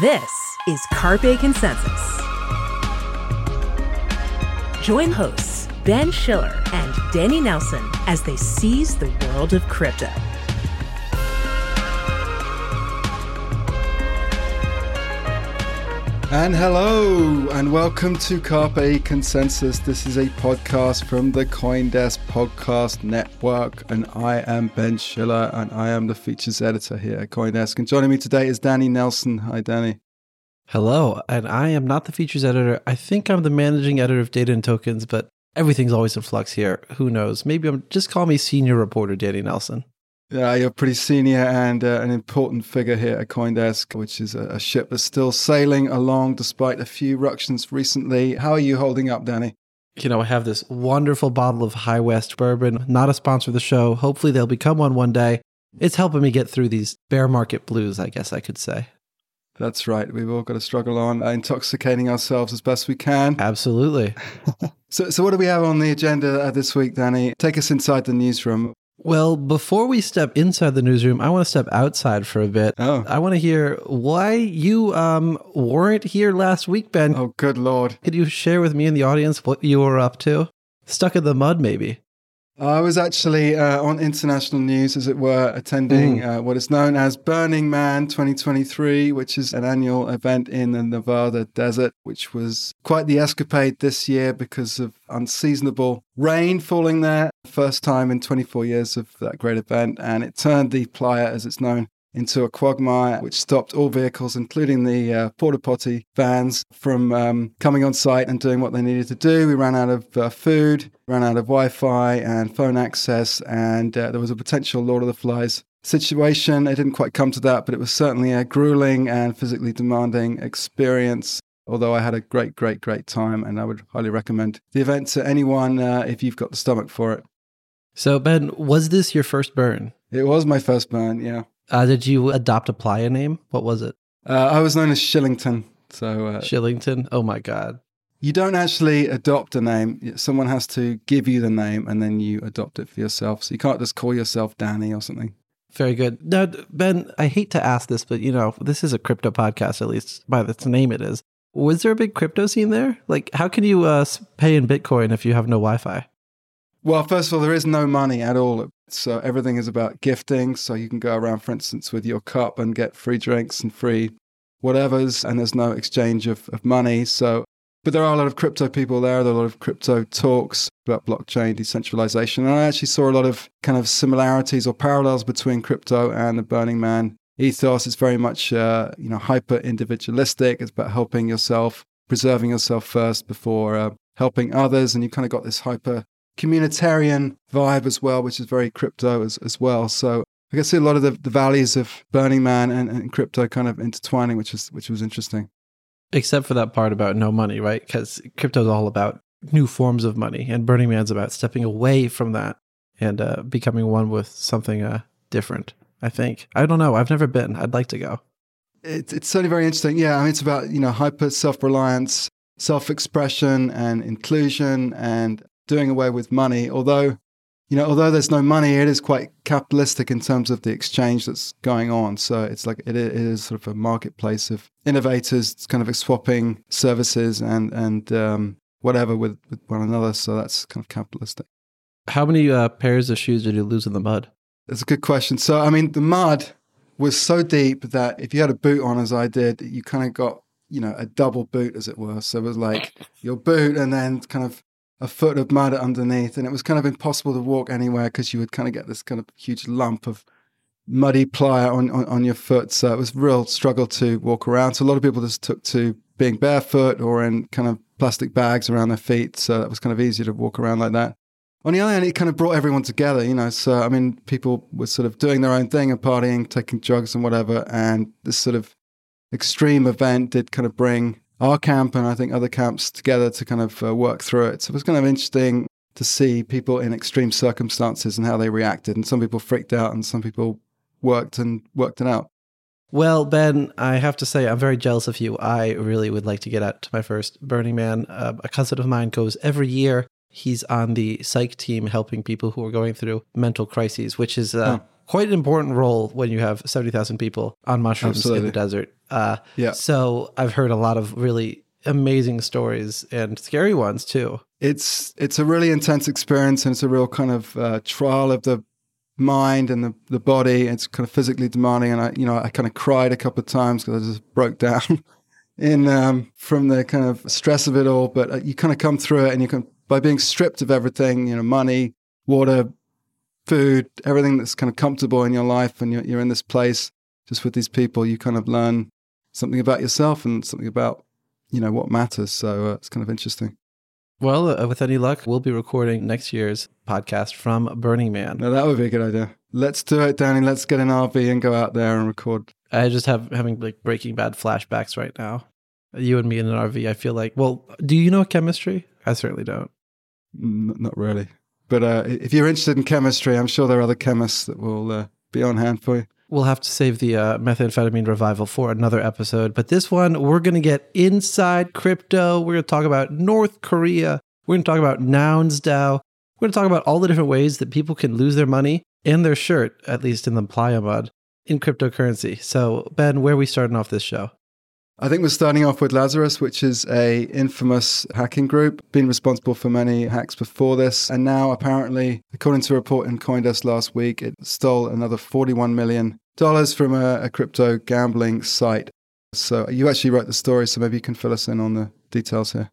This is Carpe Consensus. Join hosts Ben Schiller and Danny Nelson as they seize the world of crypto. And hello, and welcome to Carpe Consensus. This is a podcast from the Coindesk Podcast Network, and I am Ben Schiller, and I am the features editor here at Coindesk. And joining me today is Danny Nelson. Hi, Danny. Hello, and I am not the features editor. I think I'm the managing editor of Data and Tokens, but everything's always in flux here. Who knows? Maybe I'm just call me senior reporter Danny Nelson. Yeah, you're pretty senior and uh, an important figure here at Coindesk, which is a, a ship that's still sailing along despite a few ructions recently. How are you holding up, Danny? You know, I have this wonderful bottle of High West bourbon, not a sponsor of the show. Hopefully, they'll become one one day. It's helping me get through these bear market blues, I guess I could say. That's right. We've all got to struggle on, uh, intoxicating ourselves as best we can. Absolutely. so, so what do we have on the agenda uh, this week, Danny? Take us inside the newsroom. Well, before we step inside the newsroom, I want to step outside for a bit. Oh. I want to hear why you um, weren't here last week, Ben. Oh, good lord! Could you share with me and the audience what you were up to? Stuck in the mud, maybe. I was actually uh, on international news, as it were, attending Mm. uh, what is known as Burning Man 2023, which is an annual event in the Nevada desert, which was quite the escapade this year because of unseasonable rain falling there. First time in 24 years of that great event. And it turned the playa, as it's known, into a quagmire, which stopped all vehicles, including the uh, porta potty vans, from um, coming on site and doing what they needed to do. We ran out of uh, food, ran out of Wi Fi and phone access, and uh, there was a potential Lord of the Flies situation. It didn't quite come to that, but it was certainly a grueling and physically demanding experience. Although I had a great, great, great time, and I would highly recommend the event to anyone uh, if you've got the stomach for it. So, Ben, was this your first burn? It was my first burn, yeah. Uh, did you adopt a playa name? What was it? Uh, I was known as Shillington. So uh, Shillington? Oh my God. You don't actually adopt a name. Someone has to give you the name and then you adopt it for yourself. So you can't just call yourself Danny or something. Very good. Now, Ben, I hate to ask this, but you know, this is a crypto podcast, at least by its name it is. Was there a big crypto scene there? Like, how can you uh, pay in Bitcoin if you have no Wi Fi? Well, first of all, there is no money at all. So everything is about gifting. So you can go around, for instance, with your cup and get free drinks and free whatever's, and there's no exchange of, of money. So, but there are a lot of crypto people there. There are a lot of crypto talks about blockchain decentralization. And I actually saw a lot of kind of similarities or parallels between crypto and the Burning Man ethos. It's very much, uh, you know, hyper individualistic. It's about helping yourself, preserving yourself first before uh, helping others. And you kind of got this hyper communitarian vibe as well, which is very crypto as, as well. So I can see a lot of the, the values of Burning Man and, and crypto kind of intertwining, which was which was interesting. Except for that part about no money, right? Because crypto is all about new forms of money, and Burning Man's about stepping away from that and uh, becoming one with something uh, different. I think. I don't know. I've never been. I'd like to go. It's it's certainly very interesting. Yeah, I mean, it's about you know hyper self reliance, self expression, and inclusion, and doing away with money. Although, you know, although there's no money, it is quite capitalistic in terms of the exchange that's going on. So it's like it, is sort of a marketplace of innovators, it's kind of swapping services and and um, whatever with, with one another. So that's kind of capitalistic. How many uh, pairs of shoes did you lose in the mud? That's a good question. So I mean, the mud was so deep that if you had a boot on, as I did, you kind of got you know a double boot, as it were. So it was like your boot and then kind of a foot of mud underneath, and it was kind of impossible to walk anywhere because you would kind of get this kind of huge lump of muddy playa on, on, on your foot. So it was a real struggle to walk around. So a lot of people just took to being barefoot or in kind of plastic bags around their feet. So it was kind of easier to walk around like that. On the other hand, it kind of brought everyone together, you know. So, I mean, people were sort of doing their own thing and partying, taking drugs and whatever. And this sort of extreme event did kind of bring our camp and I think other camps together to kind of uh, work through it. So it was kind of interesting to see people in extreme circumstances and how they reacted. And some people freaked out and some people worked and worked it out. Well, Ben, I have to say, I'm very jealous of you. I really would like to get out to my first Burning Man. Uh, a cousin of mine goes every year. He's on the psych team helping people who are going through mental crises, which is uh, Oh. Quite an important role when you have 70,000 people on mushrooms in the desert. Uh, Yeah. So I've heard a lot of really amazing stories and scary ones too. it's it's a really intense experience and it's a real kind of uh, trial of the mind and the, the body it's kind of physically demanding and i you know i kind of cried a couple of times because i just broke down in um, from the kind of stress of it all but uh, you kind of come through it and you can by being stripped of everything you know money water food everything that's kind of comfortable in your life and you're, you're in this place just with these people you kind of learn something about yourself and something about you know what matters so uh, it's kind of interesting Well, uh, with any luck, we'll be recording next year's podcast from Burning Man. No, that would be a good idea. Let's do it, Danny. Let's get an RV and go out there and record. I just have having like Breaking Bad flashbacks right now. You and me in an RV. I feel like. Well, do you know chemistry? I certainly don't. N- not really. But uh, if you're interested in chemistry, I'm sure there are other chemists that will uh, be on hand for you. We'll have to save the uh, methamphetamine revival for another episode. But this one, we're going to get inside crypto. We're going to talk about North Korea. We're going to talk about Nouns DAO. We're going to talk about all the different ways that people can lose their money and their shirt, at least in the playa mud, in cryptocurrency. So, Ben, where are we starting off this show? I think we're starting off with Lazarus, which is a infamous hacking group, been responsible for many hacks before this, and now apparently, according to a report in CoinDesk last week, it stole another 41 million dollars from a, a crypto gambling site. So you actually wrote the story, so maybe you can fill us in on the details here.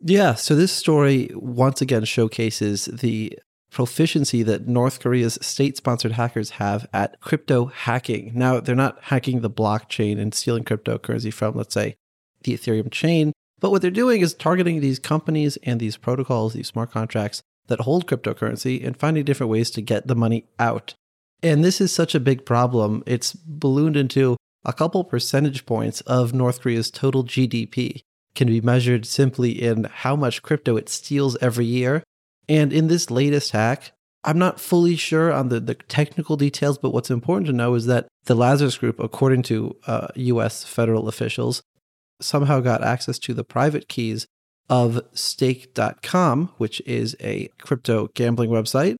Yeah, so this story once again showcases the proficiency that North Korea's state sponsored hackers have at crypto hacking. Now, they're not hacking the blockchain and stealing cryptocurrency from, let's say, the Ethereum chain, but what they're doing is targeting these companies and these protocols, these smart contracts that hold cryptocurrency and finding different ways to get the money out. And this is such a big problem. It's ballooned into a couple percentage points of North Korea's total GDP can be measured simply in how much crypto it steals every year. And in this latest hack, I'm not fully sure on the, the technical details, but what's important to know is that the Lazarus Group, according to uh, US federal officials, somehow got access to the private keys of stake.com, which is a crypto gambling website,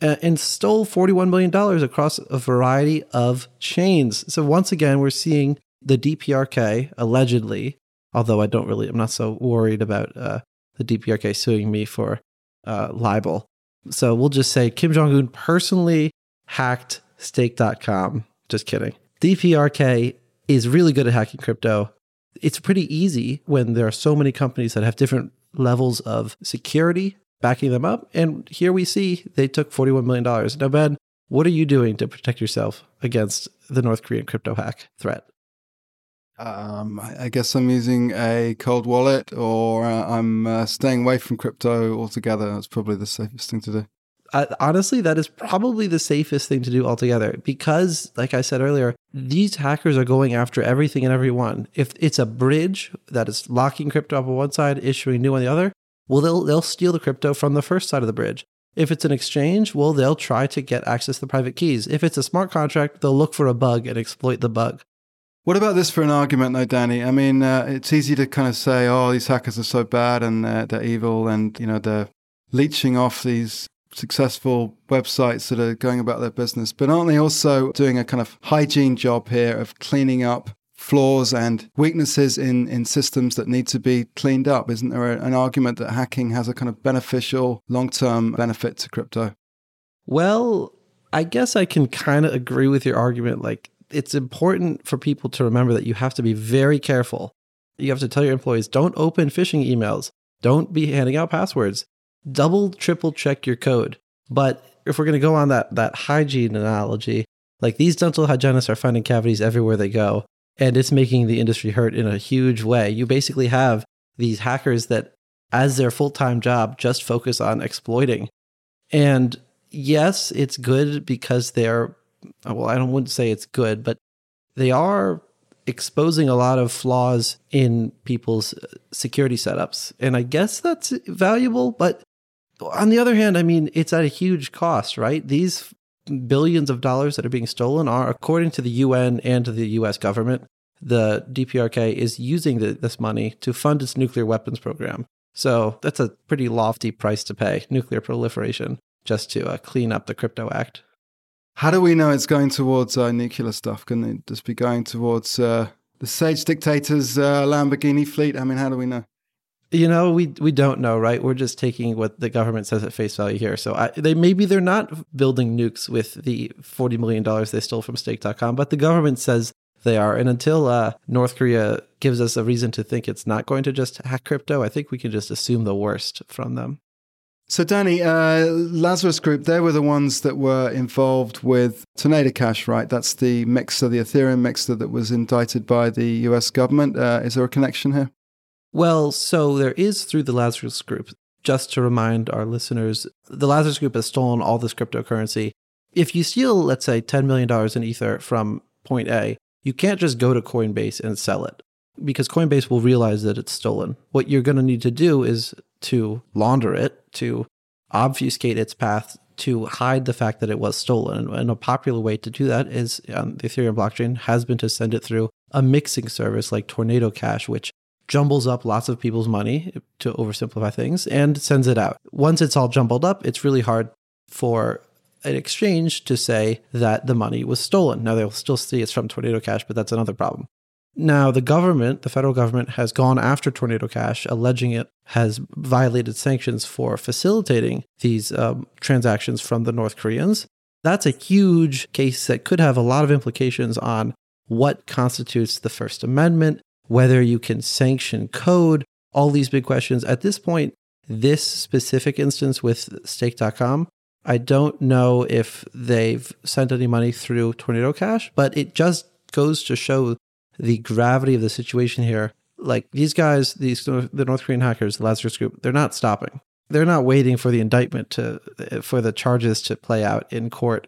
and stole $41 million across a variety of chains. So once again, we're seeing the DPRK allegedly, although I don't really, I'm not so worried about uh, the DPRK suing me for uh, libel. So we'll just say Kim Jong un personally hacked stake.com. Just kidding. DPRK is really good at hacking crypto. It's pretty easy when there are so many companies that have different levels of security backing them up. And here we see they took $41 million. Now, Ben, what are you doing to protect yourself against the North Korean crypto hack threat? Um, I guess I'm using a cold wallet or uh, I'm uh, staying away from crypto altogether. That's probably the safest thing to do. Uh, honestly, that is probably the safest thing to do altogether because, like I said earlier, these hackers are going after everything and everyone. If it's a bridge that is locking crypto up on one side, issuing new on the other, well, they'll they'll steal the crypto from the first side of the bridge. If it's an exchange, well, they'll try to get access to the private keys. If it's a smart contract, they'll look for a bug and exploit the bug. What about this for an argument, though, Danny? I mean, uh, it's easy to kind of say, "Oh, these hackers are so bad and they're evil," and you know they're leeching off these successful websites that are going about their business. But aren't they also doing a kind of hygiene job here of cleaning up flaws and weaknesses in, in systems that need to be cleaned up? Isn't there an argument that hacking has a kind of beneficial long term benefit to crypto? Well, I guess I can kind of agree with your argument. Like, it's important for people to remember that you have to be very careful. You have to tell your employees don't open phishing emails, don't be handing out passwords, double, triple check your code. But if we're going to go on that, that hygiene analogy, like these dental hygienists are finding cavities everywhere they go, and it's making the industry hurt in a huge way. You basically have these hackers that, as their full time job, just focus on exploiting. And yes, it's good because they're, well, I don't wouldn't say it's good, but they are exposing a lot of flaws in people's uh, security setups. And I guess that's valuable, but on the other hand, I mean, it's at a huge cost, right? These billions of dollars that are being stolen are, according to the UN and to the US government, the DPRK is using the, this money to fund its nuclear weapons program. So that's a pretty lofty price to pay nuclear proliferation just to uh, clean up the Crypto Act. How do we know it's going towards uh, nuclear stuff? Can it just be going towards uh, the Sage Dictator's uh, Lamborghini fleet? I mean, how do we know? You know, we we don't know, right? We're just taking what the government says at face value here. So I, they maybe they're not building nukes with the forty million dollars they stole from Stake.com, but the government says they are. And until uh, North Korea gives us a reason to think it's not going to just hack crypto, I think we can just assume the worst from them. So, Danny, uh, Lazarus Group, they were the ones that were involved with Tornado Cash, right? That's the mixer, the Ethereum mixer that was indicted by the US government. Uh, is there a connection here? Well, so there is through the Lazarus Group. Just to remind our listeners, the Lazarus Group has stolen all this cryptocurrency. If you steal, let's say, $10 million in Ether from point A, you can't just go to Coinbase and sell it because Coinbase will realize that it's stolen. What you're going to need to do is to launder it, to obfuscate its path, to hide the fact that it was stolen. And a popular way to do that is on the Ethereum blockchain has been to send it through a mixing service like Tornado Cash, which jumbles up lots of people's money to oversimplify things and sends it out. Once it's all jumbled up, it's really hard for an exchange to say that the money was stolen. Now they'll still see it's from Tornado Cash, but that's another problem. Now, the government, the federal government, has gone after Tornado Cash, alleging it has violated sanctions for facilitating these um, transactions from the North Koreans. That's a huge case that could have a lot of implications on what constitutes the First Amendment, whether you can sanction code, all these big questions. At this point, this specific instance with stake.com, I don't know if they've sent any money through Tornado Cash, but it just goes to show the gravity of the situation here. Like these guys, these the North Korean hackers, the Lazarus Group, they're not stopping. They're not waiting for the indictment to for the charges to play out in court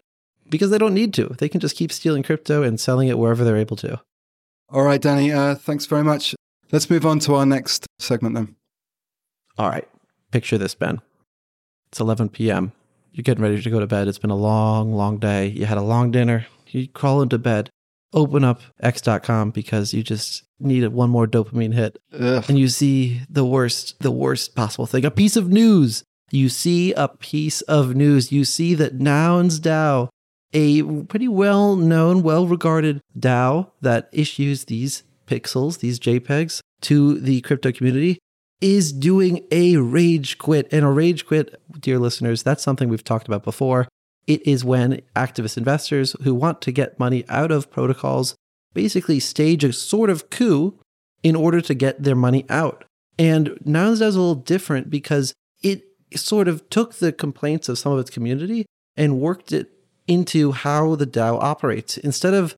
because they don't need to. They can just keep stealing crypto and selling it wherever they're able to. All right, Danny. Uh, thanks very much. Let's move on to our next segment then. All right. Picture this, Ben. It's 11 p.m. You're getting ready to go to bed. It's been a long, long day. You had a long dinner. You crawl into bed open up x.com because you just needed one more dopamine hit. Ugh. and you see the worst the worst possible thing. A piece of news. You see a piece of news. You see that nouns dao a pretty well known well regarded dao that issues these pixels these jpegs to the crypto community is doing a rage quit. And a rage quit dear listeners that's something we've talked about before it is when activist investors who want to get money out of protocols basically stage a sort of coup in order to get their money out. And Nouns is a little different because it sort of took the complaints of some of its community and worked it into how the DAO operates. Instead of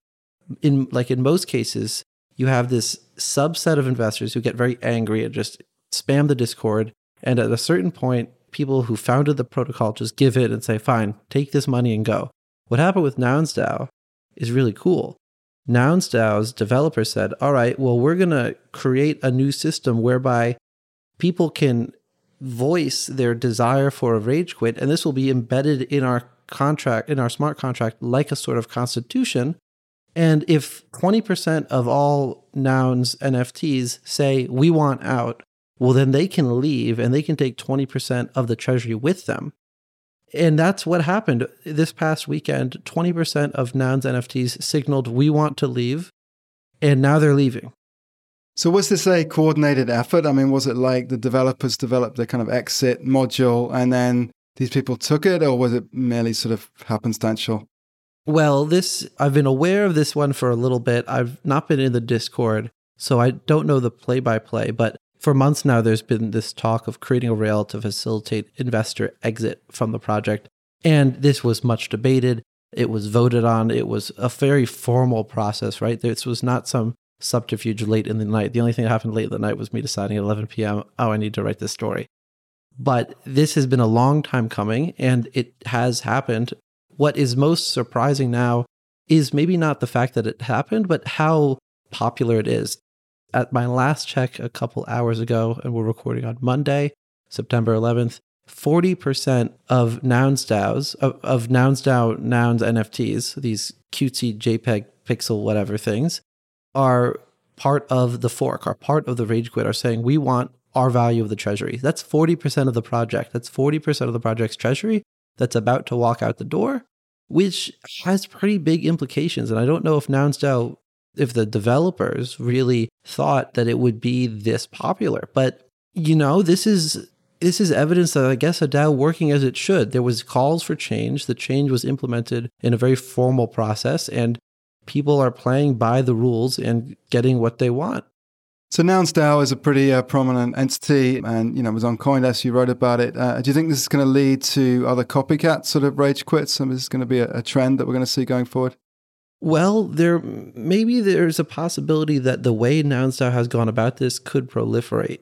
in like in most cases, you have this subset of investors who get very angry and just spam the Discord. And at a certain point, people who founded the protocol just give it and say, fine, take this money and go. What happened with NounsDAO is really cool. NounsDAO's developer said, all right, well, we're going to create a new system whereby people can voice their desire for a rage quit, and this will be embedded in our contract, in our smart contract, like a sort of constitution. And if 20% of all nouns NFTs say we want out, well, then they can leave and they can take 20% of the treasury with them. And that's what happened this past weekend. 20% of Nouns NFTs signaled we want to leave, and now they're leaving. So, was this a coordinated effort? I mean, was it like the developers developed the kind of exit module and then these people took it, or was it merely sort of happenstantial? Well, this, I've been aware of this one for a little bit. I've not been in the Discord, so I don't know the play by play, but for months now, there's been this talk of creating a rail to facilitate investor exit from the project. And this was much debated. It was voted on. It was a very formal process, right? This was not some subterfuge late in the night. The only thing that happened late in the night was me deciding at 11 p.m., oh, I need to write this story. But this has been a long time coming and it has happened. What is most surprising now is maybe not the fact that it happened, but how popular it is at my last check a couple hours ago, and we're recording on Monday, September 11th, 40% of nouns DAOs, of, of nouns DAO nouns NFTs, these cutesy JPEG pixel whatever things, are part of the fork, are part of the rage quit, are saying we want our value of the treasury. That's 40% of the project. That's 40% of the project's treasury that's about to walk out the door. which has pretty big implications. And I don't know if Nouns DAO, if the developers really thought that it would be this popular. But you know, this is this is evidence that I guess a DAO working as it should. There was calls for change. The change was implemented in a very formal process, and people are playing by the rules and getting what they want. So Nouns DAO is a pretty uh, prominent entity, and you know it was on CoinDesk. You wrote about it. Uh, do you think this is going to lead to other copycat sort of rage quits? And is this going to be a, a trend that we're going to see going forward? Well, there maybe there's a possibility that the way Nouns DAO has gone about this could proliferate.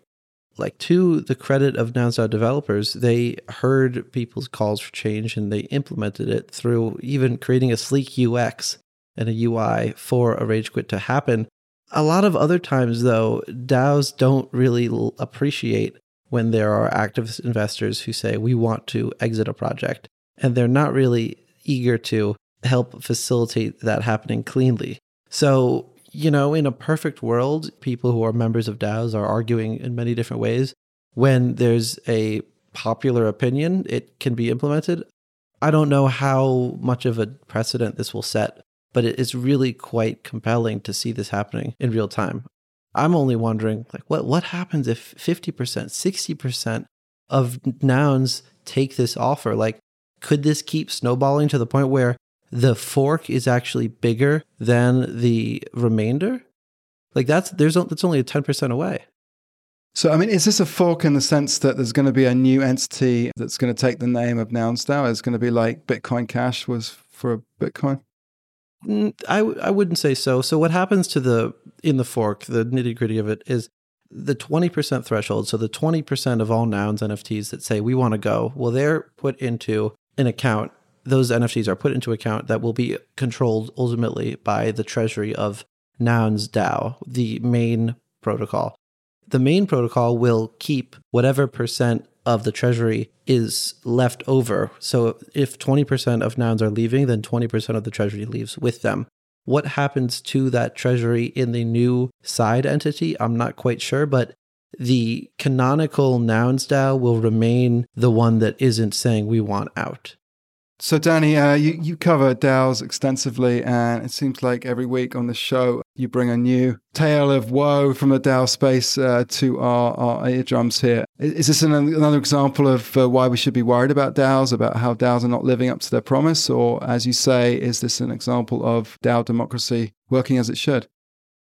Like to the credit of Nouns DAO developers, they heard people's calls for change and they implemented it through even creating a sleek UX and a UI for a rage quit to happen a lot of other times, though, DAOs don't really appreciate when there are activist investors who say, we want to exit a project. And they're not really eager to help facilitate that happening cleanly. So, you know, in a perfect world, people who are members of DAOs are arguing in many different ways. When there's a popular opinion, it can be implemented. I don't know how much of a precedent this will set but it is really quite compelling to see this happening in real time. I'm only wondering like what what happens if 50%, 60% of nouns take this offer? Like could this keep snowballing to the point where the fork is actually bigger than the remainder? Like that's there's that's only a 10% away. So, I mean, is this a fork in the sense that there's going to be a new entity that's going to take the name of Nouns DAO? It's going to be like Bitcoin Cash was for Bitcoin? I I wouldn't say so. So what happens to the in the fork, the nitty gritty of it is the 20% threshold. So the 20% of all nouns NFTs that say we want to go, well, they're put into an account. Those NFTs are put into account that will be controlled ultimately by the treasury of Nouns DAO, the main protocol. The main protocol will keep whatever percent of the treasury is left over. So if 20% of nouns are leaving, then 20% of the treasury leaves with them. What happens to that treasury in the new side entity? I'm not quite sure, but the canonical nouns DAO will remain the one that isn't saying we want out. So, Danny, uh, you, you cover DAOs extensively, and it seems like every week on the show, you bring a new tale of woe from the DAO space uh, to our, our eardrums here. Is this an, another example of uh, why we should be worried about DAOs, about how DAOs are not living up to their promise? Or, as you say, is this an example of DAO democracy working as it should?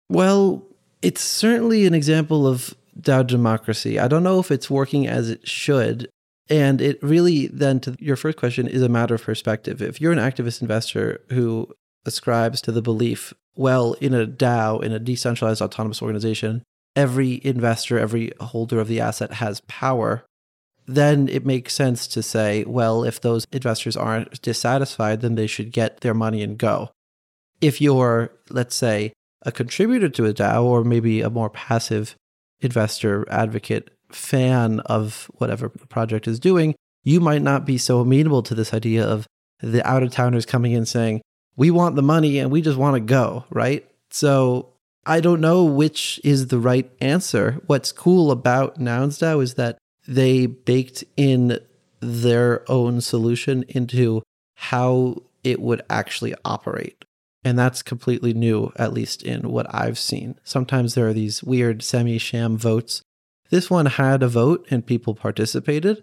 Well, it's certainly an example of DAO democracy. I don't know if it's working as it should. And it really, then, to your first question, is a matter of perspective. If you're an activist investor who ascribes to the belief, well, in a DAO, in a decentralized autonomous organization, every investor, every holder of the asset has power, then it makes sense to say, well, if those investors aren't dissatisfied, then they should get their money and go. If you're, let's say, a contributor to a DAO or maybe a more passive investor advocate fan of whatever the project is doing, you might not be so amenable to this idea of the out of towners coming in saying, we want the money and we just want to go, right? So I don't know which is the right answer. What's cool about Nouns DAO is that they baked in their own solution into how it would actually operate. And that's completely new, at least in what I've seen. Sometimes there are these weird semi sham votes this one had a vote and people participated.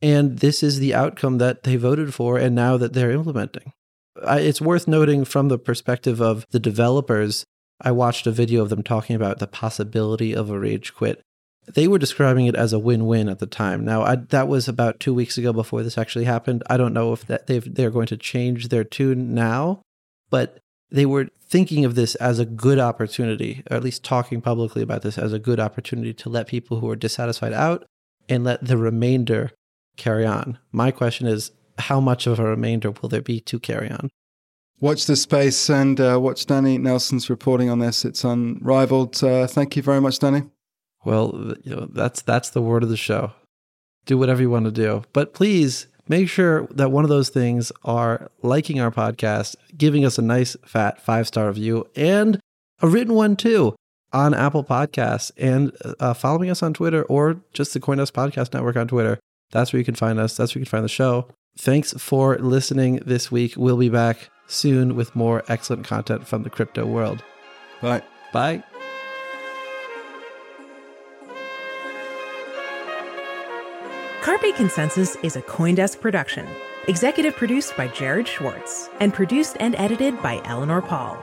And this is the outcome that they voted for and now that they're implementing. it's worth noting from the perspective of the developers. I watched a video of them talking about the possibility of a rage quit. They were describing it as a win-win at the time. Now, I, that was about two weeks ago before this actually happened. I don't know if that they're going to change their tune now, but they were thinking of this as a good opportunity, or at least talking publicly about this as a good opportunity to let people who are dissatisfied out and let the remainder carry on. My question is how much of a remainder will there be to carry on? Watch this space and uh, watch Danny Nelson's reporting on this. It's unrivaled. Uh, thank you very much, Danny. Well, you know, that's that's the word of the show. Do whatever you want to do, but please make sure that one of those things are liking our podcast, giving us a nice fat five star review, and a written one too on Apple Podcasts, and uh, following us on Twitter or just the CoinDesk Podcast Network on Twitter. That's where you can find us. That's where you can find the show. Thanks for listening this week. We'll be back soon with more excellent content from the crypto world. Bye. Bye. Carpe Consensus is a Coindesk production. Executive produced by Jared Schwartz and produced and edited by Eleanor Pahl.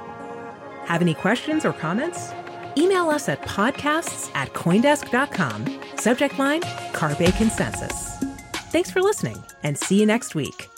Have any questions or comments? Email us at podcasts at Coindesk.com. Subject line Carpe Consensus. Thanks for listening and see you next week.